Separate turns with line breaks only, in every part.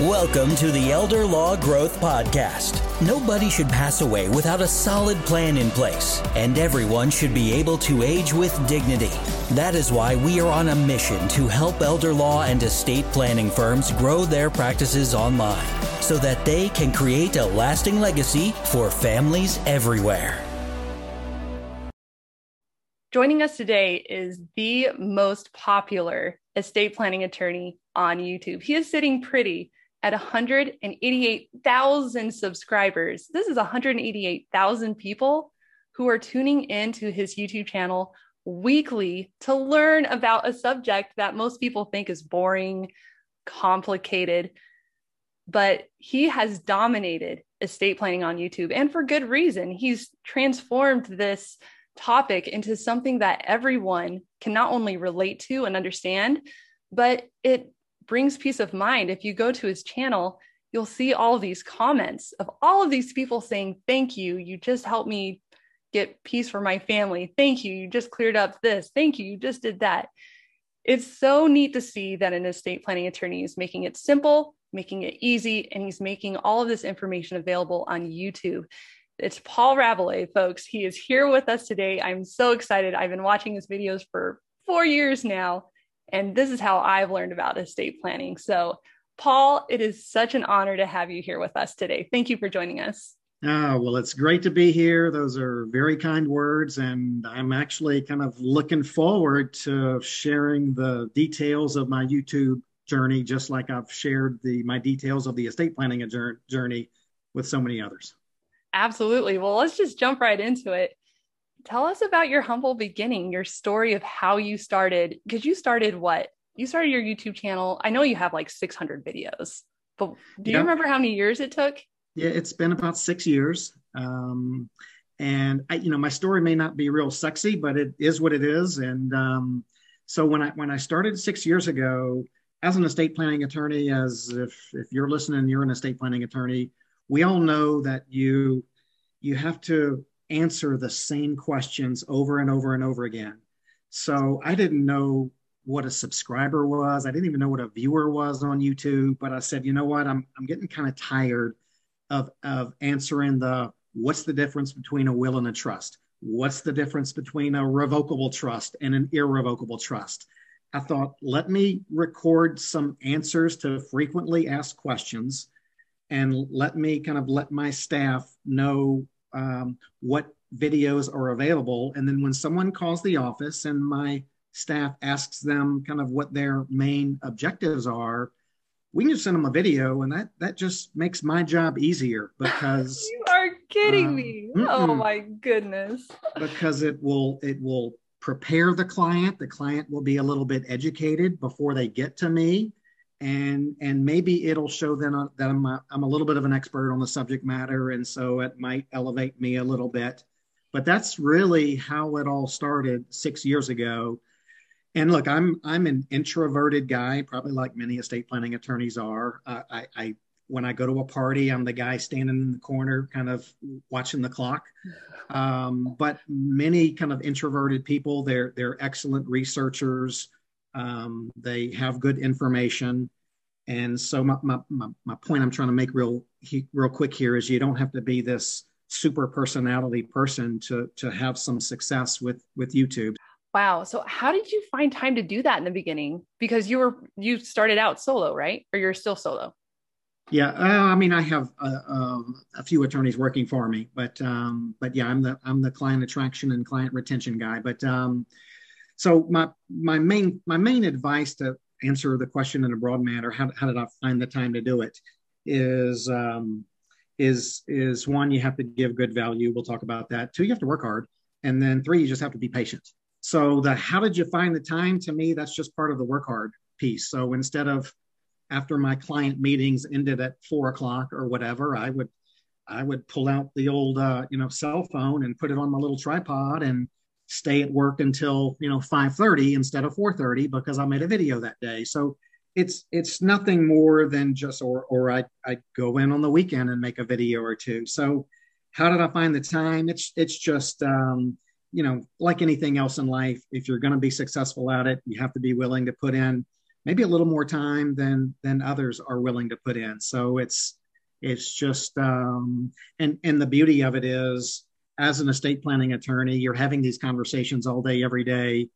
Welcome to the Elder Law Growth Podcast. Nobody should pass away without a solid plan in place, and everyone should be able to age with dignity. That is why we are on a mission to help elder law and estate planning firms grow their practices online so that they can create a lasting legacy for families everywhere.
Joining us today is the most popular estate planning attorney on YouTube. He is sitting pretty at 188,000 subscribers. This is 188,000 people who are tuning into his YouTube channel weekly to learn about a subject that most people think is boring, complicated. But he has dominated estate planning on YouTube and for good reason. He's transformed this topic into something that everyone can not only relate to and understand, but it brings peace of mind. If you go to his channel, you'll see all these comments of all of these people saying, Thank you. You just helped me get peace for my family. Thank you. You just cleared up this. Thank you. You just did that. It's so neat to see that an estate planning attorney is making it simple, making it easy, and he's making all of this information available on YouTube. It's Paul Rabelais, folks. He is here with us today. I'm so excited. I've been watching his videos for four years now, and this is how I've learned about estate planning. So, Paul, it is such an honor to have you here with us today. Thank you for joining us.
Ah, well, it's great to be here. Those are very kind words. And I'm actually kind of looking forward to sharing the details of my YouTube journey, just like I've shared the my details of the estate planning journey with so many others.
Absolutely. Well, let's just jump right into it. Tell us about your humble beginning, your story of how you started. Because you started what? You started your YouTube channel. I know you have like 600 videos, but do you yeah. remember how many years it took?
Yeah, it's been about six years. Um, and I, you know, my story may not be real sexy, but it is what it is. And um, so when I when I started six years ago as an estate planning attorney, as if if you're listening, you're an estate planning attorney we all know that you you have to answer the same questions over and over and over again. So I didn't know what a subscriber was. I didn't even know what a viewer was on YouTube, but I said, you know what? I'm I'm getting kind of tired of of answering the what's the difference between a will and a trust? What's the difference between a revocable trust and an irrevocable trust? I thought, let me record some answers to frequently asked questions and let me kind of let my staff know um, what videos are available. And then when someone calls the office and my staff asks them kind of what their main objectives are, we can just send them a video, and that that just makes my job easier because
you are kidding uh, me. Oh my goodness!
because it will it will prepare the client. The client will be a little bit educated before they get to me and and maybe it'll show them that I'm a, I'm a little bit of an expert on the subject matter, and so it might elevate me a little bit. But that's really how it all started six years ago. And look, I'm I'm an introverted guy, probably like many estate planning attorneys are. Uh, I, I when I go to a party, I'm the guy standing in the corner, kind of watching the clock. Um, but many kind of introverted people, they're they're excellent researchers. Um, they have good information. And so my, my, my, my, point I'm trying to make real, real quick here is you don't have to be this super personality person to, to have some success with, with YouTube.
Wow. So how did you find time to do that in the beginning? Because you were, you started out solo, right? Or you're still solo?
Yeah, uh, I mean, I have a, um, a, few attorneys working for me, but um, but yeah, I'm the I'm the client attraction and client retention guy. But um, so my my main my main advice to answer the question in a broad manner, how, how did I find the time to do it? Is um, is is one you have to give good value. We'll talk about that. Two, you have to work hard, and then three, you just have to be patient. So the how did you find the time? To me, that's just part of the work hard piece. So instead of after my client meetings ended at four o'clock or whatever, I would I would pull out the old uh, you know cell phone and put it on my little tripod and stay at work until you know 5:30 instead of 4:30 because I made a video that day. So it's it's nothing more than just or or I I go in on the weekend and make a video or two. So how did I find the time? It's it's just um, you know like anything else in life. If you're going to be successful at it, you have to be willing to put in maybe a little more time than than others are willing to put in. So it's it's just um, and and the beauty of it is as an estate planning attorney, you're having these conversations all day, every day.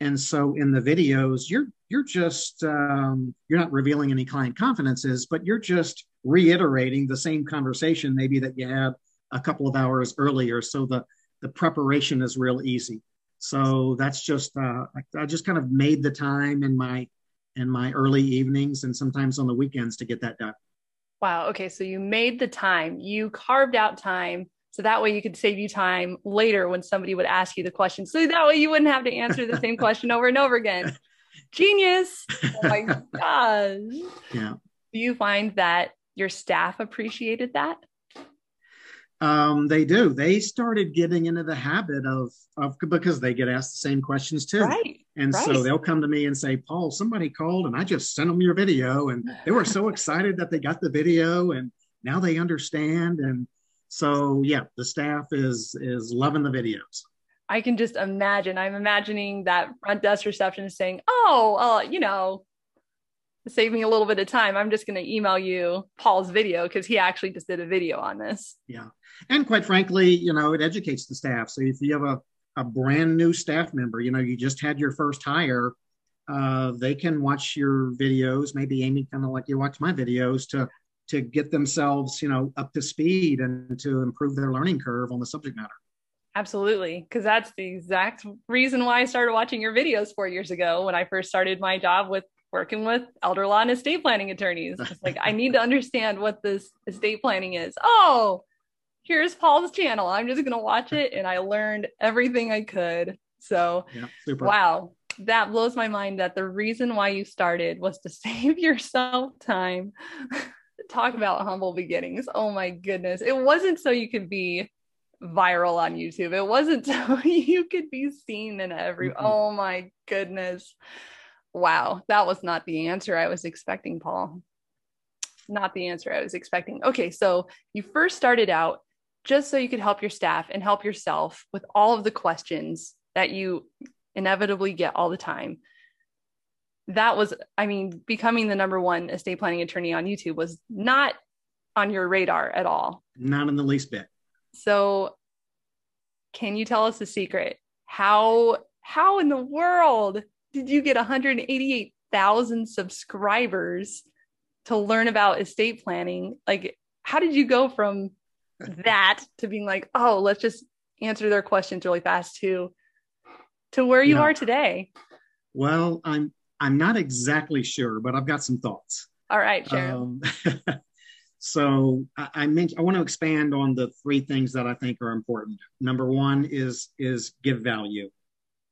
And so in the videos, you're you're just um, you're not revealing any client confidences, but you're just reiterating the same conversation maybe that you had a couple of hours earlier. So the the preparation is real easy. So that's just uh, I, I just kind of made the time in my in my early evenings and sometimes on the weekends to get that done.
Wow. Okay. So you made the time, you carved out time so that way you could save you time later when somebody would ask you the question. So that way you wouldn't have to answer the same question over and over again. Genius. Oh my gosh.
Yeah.
Do you find that your staff appreciated that?
Um, they do. They started getting into the habit of of because they get asked the same questions too.
Right.
And
right.
so they'll come to me and say, Paul, somebody called and I just sent them your video. And they were so excited that they got the video and now they understand. And so yeah, the staff is is loving the videos.
I can just imagine. I'm imagining that front desk receptionist saying, "Oh, uh, you know, save me a little bit of time. I'm just going to email you Paul's video because he actually just did a video on this."
Yeah, and quite frankly, you know, it educates the staff. So if you have a a brand new staff member, you know, you just had your first hire, uh, they can watch your videos. Maybe Amy, kind of like you watch my videos to to get themselves, you know, up to speed and to improve their learning curve on the subject matter.
Absolutely. Because that's the exact reason why I started watching your videos four years ago when I first started my job with working with elder law and estate planning attorneys. It's like, I need to understand what this estate planning is. Oh, here's Paul's channel. I'm just going to watch it. And I learned everything I could. So, yeah, wow, that blows my mind that the reason why you started was to save yourself time talk about humble beginnings. Oh my goodness. It wasn't so you could be viral on YouTube. It wasn't so you could be seen in every mm-hmm. oh my goodness. Wow, that was not the answer I was expecting, Paul. Not the answer I was expecting. Okay, so you first started out just so you could help your staff and help yourself with all of the questions that you inevitably get all the time that was, I mean, becoming the number one estate planning attorney on YouTube was not on your radar at all.
Not in the least bit.
So, can you tell us the secret? How how in the world did you get 188,000 subscribers to learn about estate planning? Like, how did you go from that to being like, oh, let's just answer their questions really fast to to where you yeah. are today?
Well, I'm I'm not exactly sure, but I've got some thoughts.
All right, sure. Um,
so I, I mentioned I want to expand on the three things that I think are important. Number one is is give value.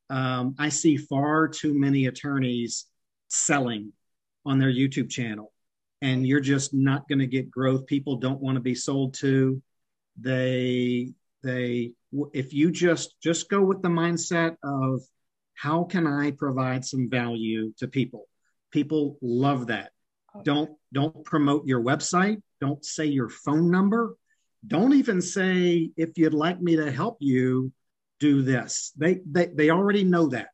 Um, I see far too many attorneys selling on their YouTube channel, and you're just not going to get growth. People don't want to be sold to. They they if you just just go with the mindset of how can I provide some value to people? People love that. Okay. Don't don't promote your website. Don't say your phone number. Don't even say if you'd like me to help you do this. They they they already know that.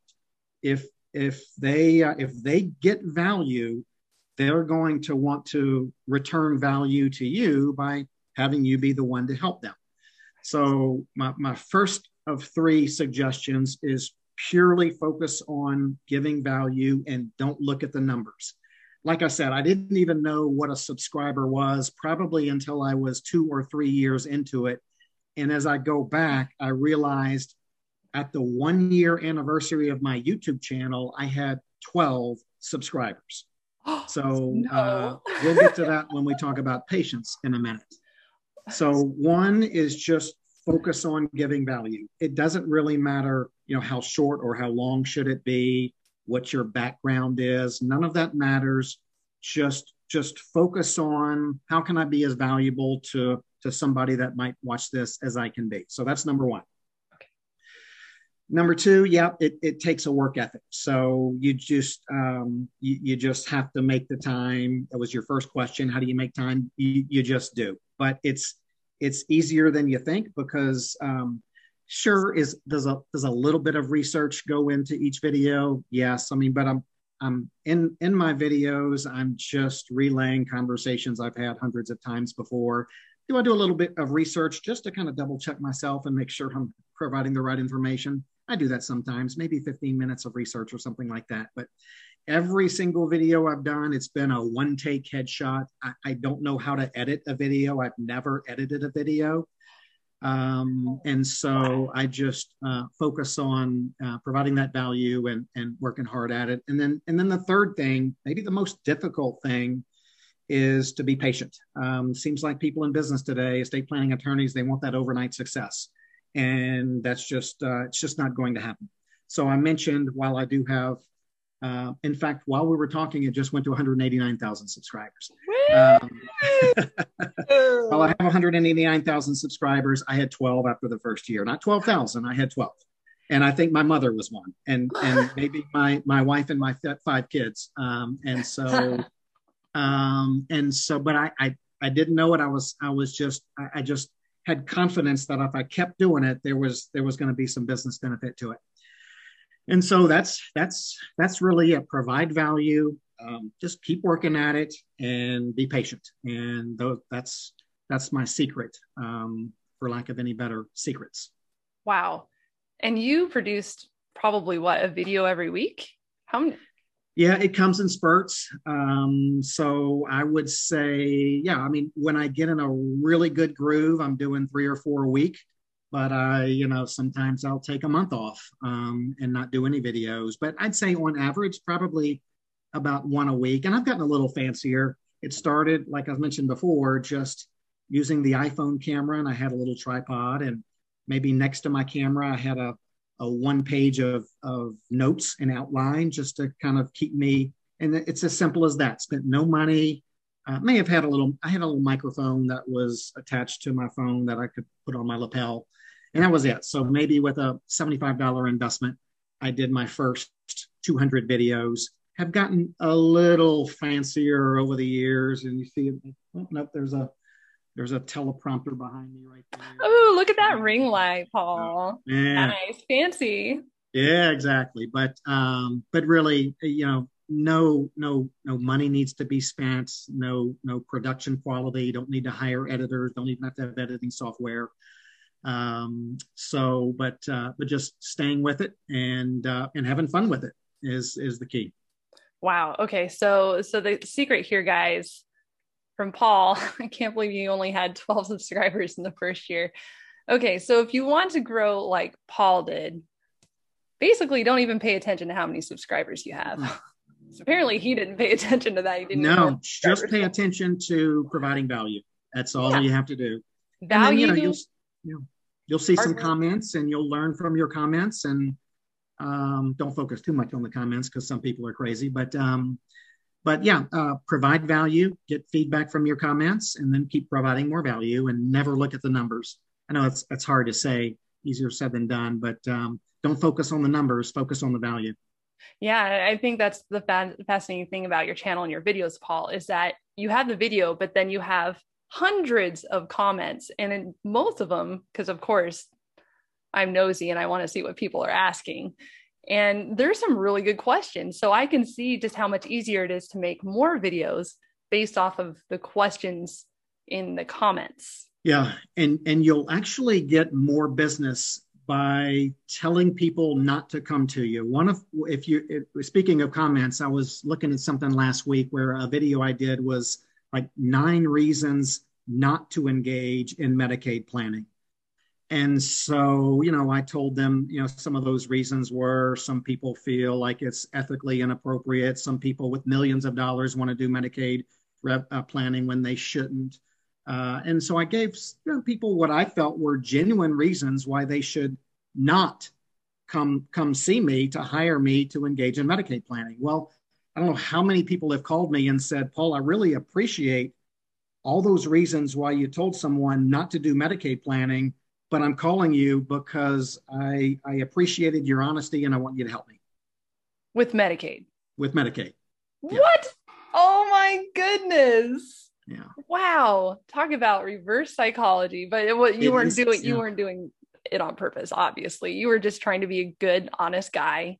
If if they uh, if they get value, they're going to want to return value to you by having you be the one to help them. So my, my first of three suggestions is purely focus on giving value and don't look at the numbers. Like I said, I didn't even know what a subscriber was probably until I was two or three years into it. And as I go back, I realized at the one year anniversary of my YouTube channel, I had 12 subscribers. So no. uh, we'll get to that when we talk about patience in a minute. So, one is just focus on giving value. It doesn't really matter, you know, how short or how long should it be, what your background is. None of that matters. Just just focus on how can I be as valuable to to somebody that might watch this as I can be. So that's number one. Okay. Number two, yeah, it, it takes a work ethic. So you just um, you, you just have to make the time. That was your first question. How do you make time? You, you just do. But it's it's easier than you think because um, sure is does a does a little bit of research go into each video yes i mean but i'm I'm in in my videos. I'm just relaying conversations I've had hundreds of times before. Do I do a little bit of research just to kind of double check myself and make sure I'm providing the right information? I do that sometimes, maybe 15 minutes of research or something like that. But every single video I've done, it's been a one take headshot. I, I, don't know how to edit a video. I've never edited a video. Um, and so I just uh, focus on uh, providing that value and, and working hard at it. And then, and then the third thing, maybe the most difficult thing is to be patient. Um, seems like people in business today, estate planning attorneys, they want that overnight success. And that's just, uh, it's just not going to happen. So I mentioned while I do have uh, in fact, while we were talking, it just went to 189,000 subscribers. Um, while I have 189,000 subscribers, I had 12 after the first year. Not 12,000, I had 12. And I think my mother was one, and and maybe my my wife and my five kids. Um, and so, um, and so, but I, I I didn't know it. I was I was just I, I just had confidence that if I kept doing it, there was there was going to be some business benefit to it and so that's that's that's really a provide value. Um, just keep working at it and be patient. And th- that's that's my secret um, for lack of any better secrets.
Wow. And you produced probably what a video every week? How many
yeah it comes in spurts. Um, so i would say yeah i mean when i get in a really good groove i'm doing three or four a week but I, you know, sometimes I'll take a month off um, and not do any videos. But I'd say on average, probably about one a week. And I've gotten a little fancier. It started, like I mentioned before, just using the iPhone camera, and I had a little tripod, and maybe next to my camera, I had a, a one page of, of notes and outline just to kind of keep me. And it's as simple as that. Spent no money. Uh, may have had a little. I had a little microphone that was attached to my phone that I could put on my lapel and that was it. So maybe with a $75 investment, I did my first 200 videos. Have gotten a little fancier over the years, and you see, oh, nope, there's a there's a teleprompter behind me right there.
Oh, look at that ring light, Paul. Yeah. Nice, fancy.
Yeah, exactly. But um, but really, you know, no no no money needs to be spent. No no production quality. Don't need to hire editors. Don't even have to have editing software. Um, so, but uh, but just staying with it and uh, and having fun with it is is the key.
Wow. Okay. So so the secret here, guys, from Paul. I can't believe you only had 12 subscribers in the first year. Okay. So if you want to grow like Paul did, basically don't even pay attention to how many subscribers you have. so apparently he didn't pay attention to that. He didn't
no, just pay attention to providing value. That's all yeah. you have to do.
Value. Then, you know,
you'll, see some comments and you'll learn from your comments and um, don't focus too much on the comments because some people are crazy but um, but yeah uh, provide value get feedback from your comments and then keep providing more value and never look at the numbers. I know it's, it's hard to say easier said than done but um, don't focus on the numbers focus on the value.
Yeah i think that's the fascinating thing about your channel and your videos paul is that you have the video but then you have hundreds of comments and in most of them because of course i'm nosy and i want to see what people are asking. And there's some really good questions so i can see just how much easier it is to make more videos based off of the questions in the comments.
Yeah and and you'll actually get more business by telling people not to come to you. One of if you speaking of comments i was looking at something last week where a video i did was like nine reasons not to engage in Medicaid planning. And so, you know, I told them, you know, some of those reasons were some people feel like it's ethically inappropriate. Some people with millions of dollars want to do Medicaid uh, planning when they shouldn't. Uh, and so I gave you know, people what I felt were genuine reasons why they should not come come see me to hire me to engage in Medicaid planning. Well, I don't know how many people have called me and said, Paul, I really appreciate all those reasons why you told someone not to do Medicaid planning, but I'm calling you because I, I appreciated your honesty and I want you to help me.
With Medicaid?
With Medicaid.
Yeah. What? Oh my goodness.
Yeah.
Wow. Talk about reverse psychology. But what you it weren't is, doing, yeah. you weren't doing it on purpose, obviously. You were just trying to be a good, honest guy.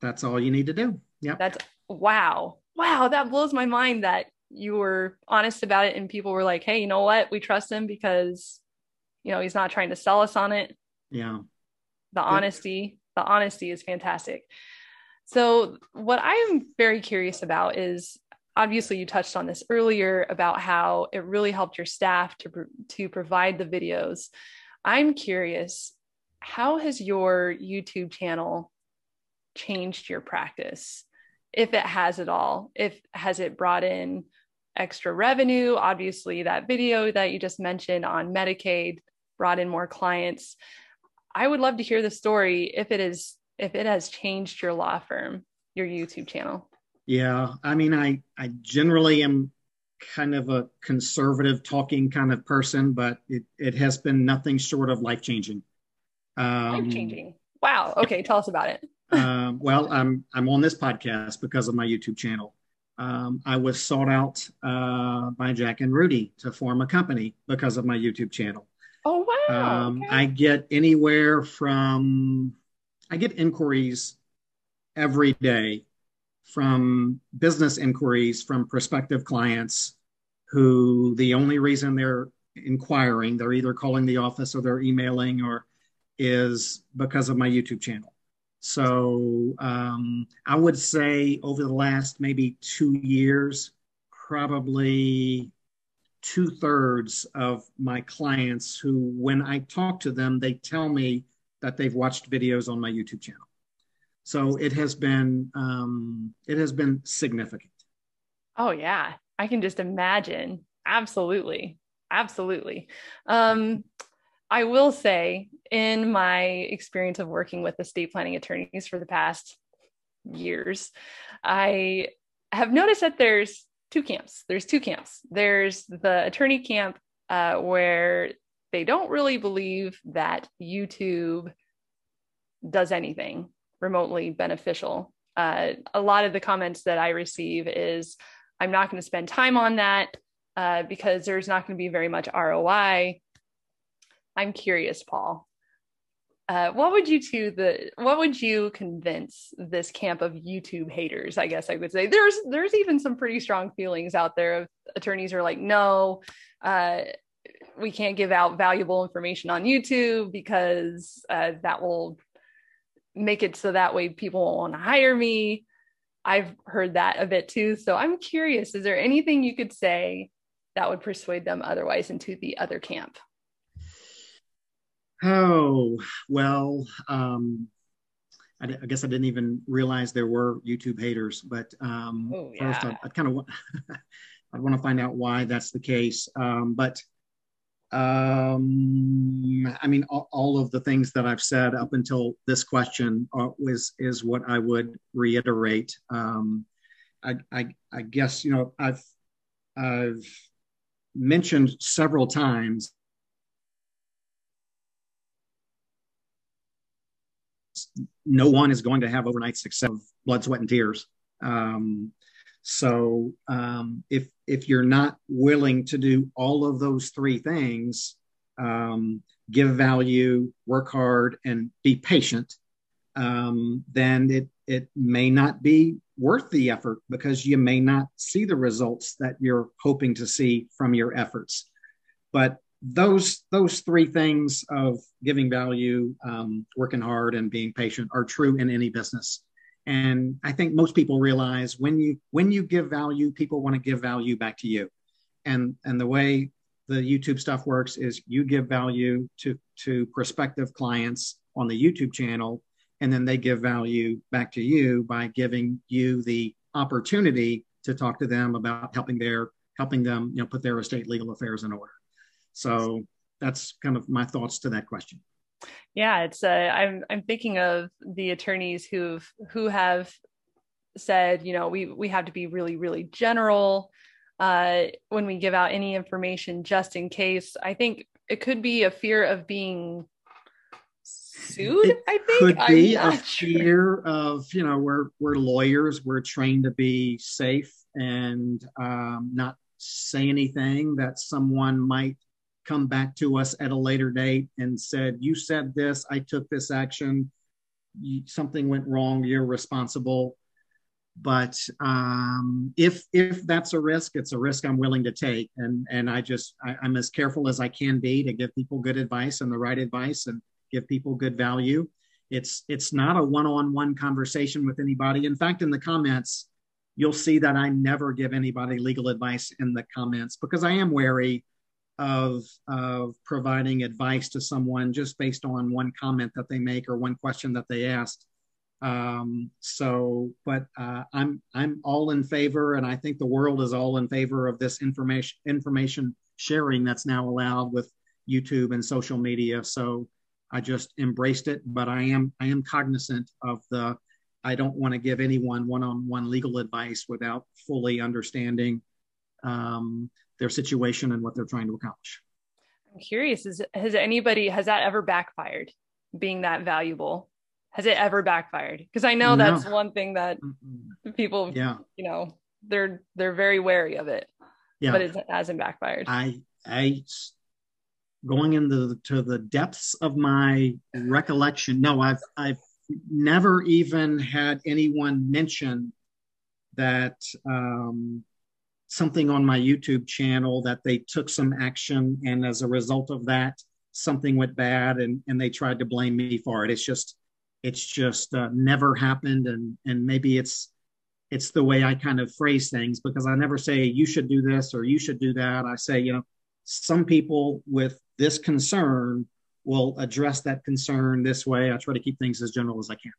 That's all you need to do. Yeah.
That's wow, wow, that blows my mind that you were honest about it and people were like, hey, you know what? We trust him because, you know, he's not trying to sell us on it.
Yeah.
The honesty, the honesty is fantastic. So, what I am very curious about is obviously you touched on this earlier about how it really helped your staff to to provide the videos. I'm curious, how has your YouTube channel changed your practice? If it has at all, if has it brought in extra revenue? Obviously, that video that you just mentioned on Medicaid brought in more clients. I would love to hear the story if it is if it has changed your law firm, your YouTube channel.
Yeah, I mean, I I generally am kind of a conservative talking kind of person, but it it has been nothing short of life changing.
Um, life changing. Wow. Okay, tell us about it.
Um, well, I'm I'm on this podcast because of my YouTube channel. Um, I was sought out uh, by Jack and Rudy to form a company because of my YouTube channel.
Oh wow! Um,
okay. I get anywhere from I get inquiries every day from business inquiries from prospective clients who the only reason they're inquiring, they're either calling the office or they're emailing or is because of my YouTube channel. So um, I would say over the last maybe two years, probably two thirds of my clients who, when I talk to them, they tell me that they've watched videos on my YouTube channel. So it has been um, it has been significant.
Oh yeah, I can just imagine. Absolutely, absolutely. Um, I will say, in my experience of working with estate planning attorneys for the past years, I have noticed that there's two camps. There's two camps. There's the attorney camp uh, where they don't really believe that YouTube does anything remotely beneficial. Uh, a lot of the comments that I receive is, I'm not going to spend time on that uh, because there's not going to be very much ROI. I'm curious, Paul. Uh, what would you to the what would you convince this camp of YouTube haters? I guess I would say there's there's even some pretty strong feelings out there attorneys are like, no, uh, we can't give out valuable information on YouTube because uh, that will make it so that way people won't want to hire me. I've heard that a bit too. So I'm curious, is there anything you could say that would persuade them otherwise into the other camp?
Oh, well, um, I, I, guess I didn't even realize there were YouTube haters, but um, oh, yeah. first I, I kind of want, I want to find out why that's the case. Um, but um, I mean, all, all, of the things that I've said up until this question are, is is what I would reiterate. Um, I, I, I guess you know I've I've mentioned several times no one is going to have overnight success of blood, sweat, and tears. Um, so um, if if you're not willing to do all of those three things, um, give value, work hard, and be patient, um, then it it may not be worth the effort because you may not see the results that you're hoping to see from your efforts. But those those three things of giving value, um, working hard, and being patient are true in any business. And i think most people realize when you when you give value people want to give value back to you. And and the way the youtube stuff works is you give value to to prospective clients on the youtube channel and then they give value back to you by giving you the opportunity to talk to them about helping their helping them you know put their estate legal affairs in order so that's kind of my thoughts to that question.
Yeah it's uh, i'm i'm thinking of the attorneys who've who have said you know we we have to be really really general uh, when we give out any information just in case. I think it could be a fear of being sued it i think.
could be a sure. fear of you know we're we're lawyers. We're trained to be safe and um, not say anything that someone might come back to us at a later date and said, You said this, I took this action, something went wrong, you're responsible. but um, if if that's a risk, it's a risk I'm willing to take, and and I just I, I'm as careful as I can be to give people good advice and the right advice and give people good value. It's it's not a one-on-one conversation with anybody. In fact, in the comments, you'll see that I never give anybody legal advice in the comments because I am wary of of providing advice to someone just based on one comment that they make or one question that they asked. Um, so, but uh, I'm I'm all in favor, and I think the world is all in favor of this information information sharing that's now allowed with YouTube and social media. So I just embraced it, but I am I am cognizant of the I don't want to give anyone one-on-one legal advice without fully understanding um, their situation and what they're trying to accomplish.
I'm curious: is has anybody has that ever backfired? Being that valuable has it ever backfired because i know no. that's one thing that people yeah you know they're they're very wary of it yeah but it hasn't backfired
i i going into the, to the depths of my recollection no i've i've never even had anyone mention that um, something on my youtube channel that they took some action and as a result of that something went bad and and they tried to blame me for it. It's just it's just uh, never happened and and maybe it's it's the way i kind of phrase things because i never say you should do this or you should do that. I say you know some people with this concern will address that concern this way. I try to keep things as general as i can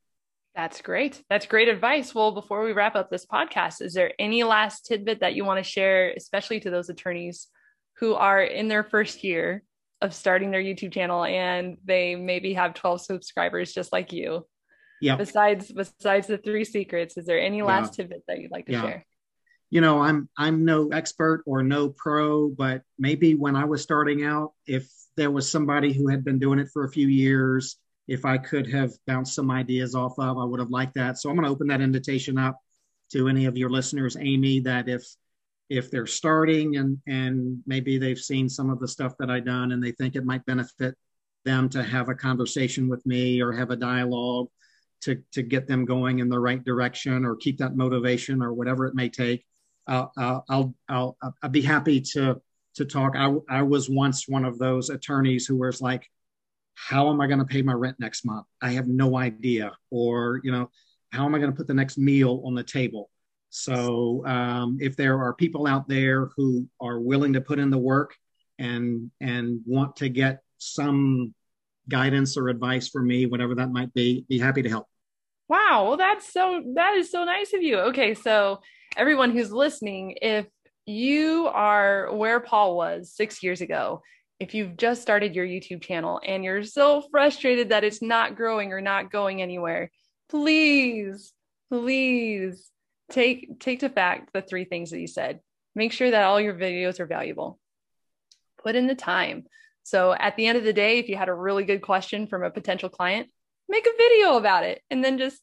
that's great that's great advice well before we wrap up this podcast is there any last tidbit that you want to share especially to those attorneys who are in their first year of starting their YouTube channel and they maybe have 12 subscribers just like you. Yeah. Besides besides the three secrets, is there any last yeah. tidbit that you'd like to yeah. share?
You know, I'm I'm no expert or no pro, but maybe when I was starting out, if there was somebody who had been doing it for a few years, if I could have bounced some ideas off of, I would have liked that. So I'm going to open that invitation up to any of your listeners, Amy, that if if they're starting and and maybe they've seen some of the stuff that I've done and they think it might benefit them to have a conversation with me or have a dialogue to to get them going in the right direction or keep that motivation or whatever it may take. I'll I'll I'll, I'll be happy to to talk. I I was once one of those attorneys who was like, how am I going to pay my rent next month? I have no idea. Or you know, how am I going to put the next meal on the table? So um, if there are people out there who are willing to put in the work and and want to get some guidance or advice from me, whatever that might be, be happy to help.
Wow, well, that's so that is so nice of you. Okay, so everyone who's listening, if you are where Paul was six years ago, if you've just started your YouTube channel and you're so frustrated that it's not growing or not going anywhere, please, please take take to fact the three things that you said. Make sure that all your videos are valuable. Put in the time. So at the end of the day if you had a really good question from a potential client make a video about it and then just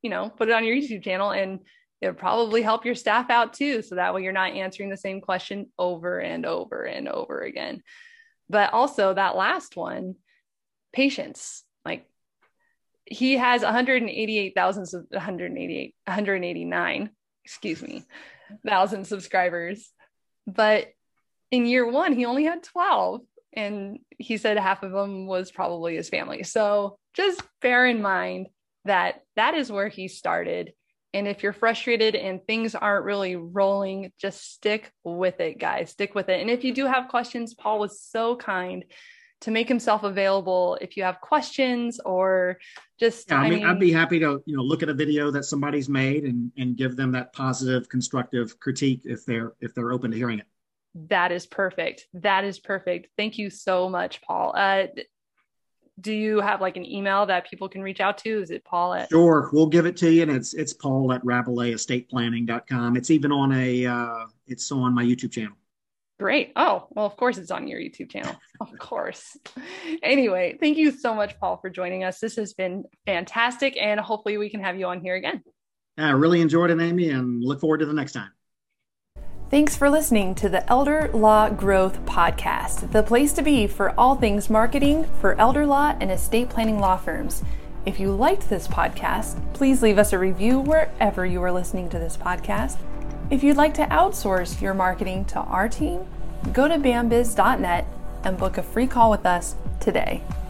you know put it on your youtube channel and it'll probably help your staff out too. So that way you're not answering the same question over and over and over again but also that last one patience. Like he has 188,000 188 189 excuse me thousand subscribers. But in year 1 he only had 12 and he said half of them was probably his family. So just bear in mind that that is where he started and if you're frustrated and things aren't really rolling just stick with it guys. Stick with it. And if you do have questions paul was so kind to make himself available. If you have questions or just
yeah, I, mean, I would be happy to you know look at a video that somebody's made and and give them that positive constructive critique if they're if they're open to hearing it.
That is perfect. That is perfect. Thank you so much paul. Uh, do you have like an email that people can reach out to is it paul at
sure we'll give it to you and it's it's paul at rabelais it's even on a uh, it's on my youtube channel
Great. Oh, well, of course it's on your YouTube channel. of course. Anyway, thank you so much, Paul, for joining us. This has been fantastic. And hopefully we can have you on here again.
I really enjoyed it, Amy, and look forward to the next time.
Thanks for listening to the Elder Law Growth Podcast, the place to be for all things marketing for elder law and estate planning law firms. If you liked this podcast, please leave us a review wherever you are listening to this podcast. If you'd like to outsource your marketing to our team, go to bambiz.net and book a free call with us today.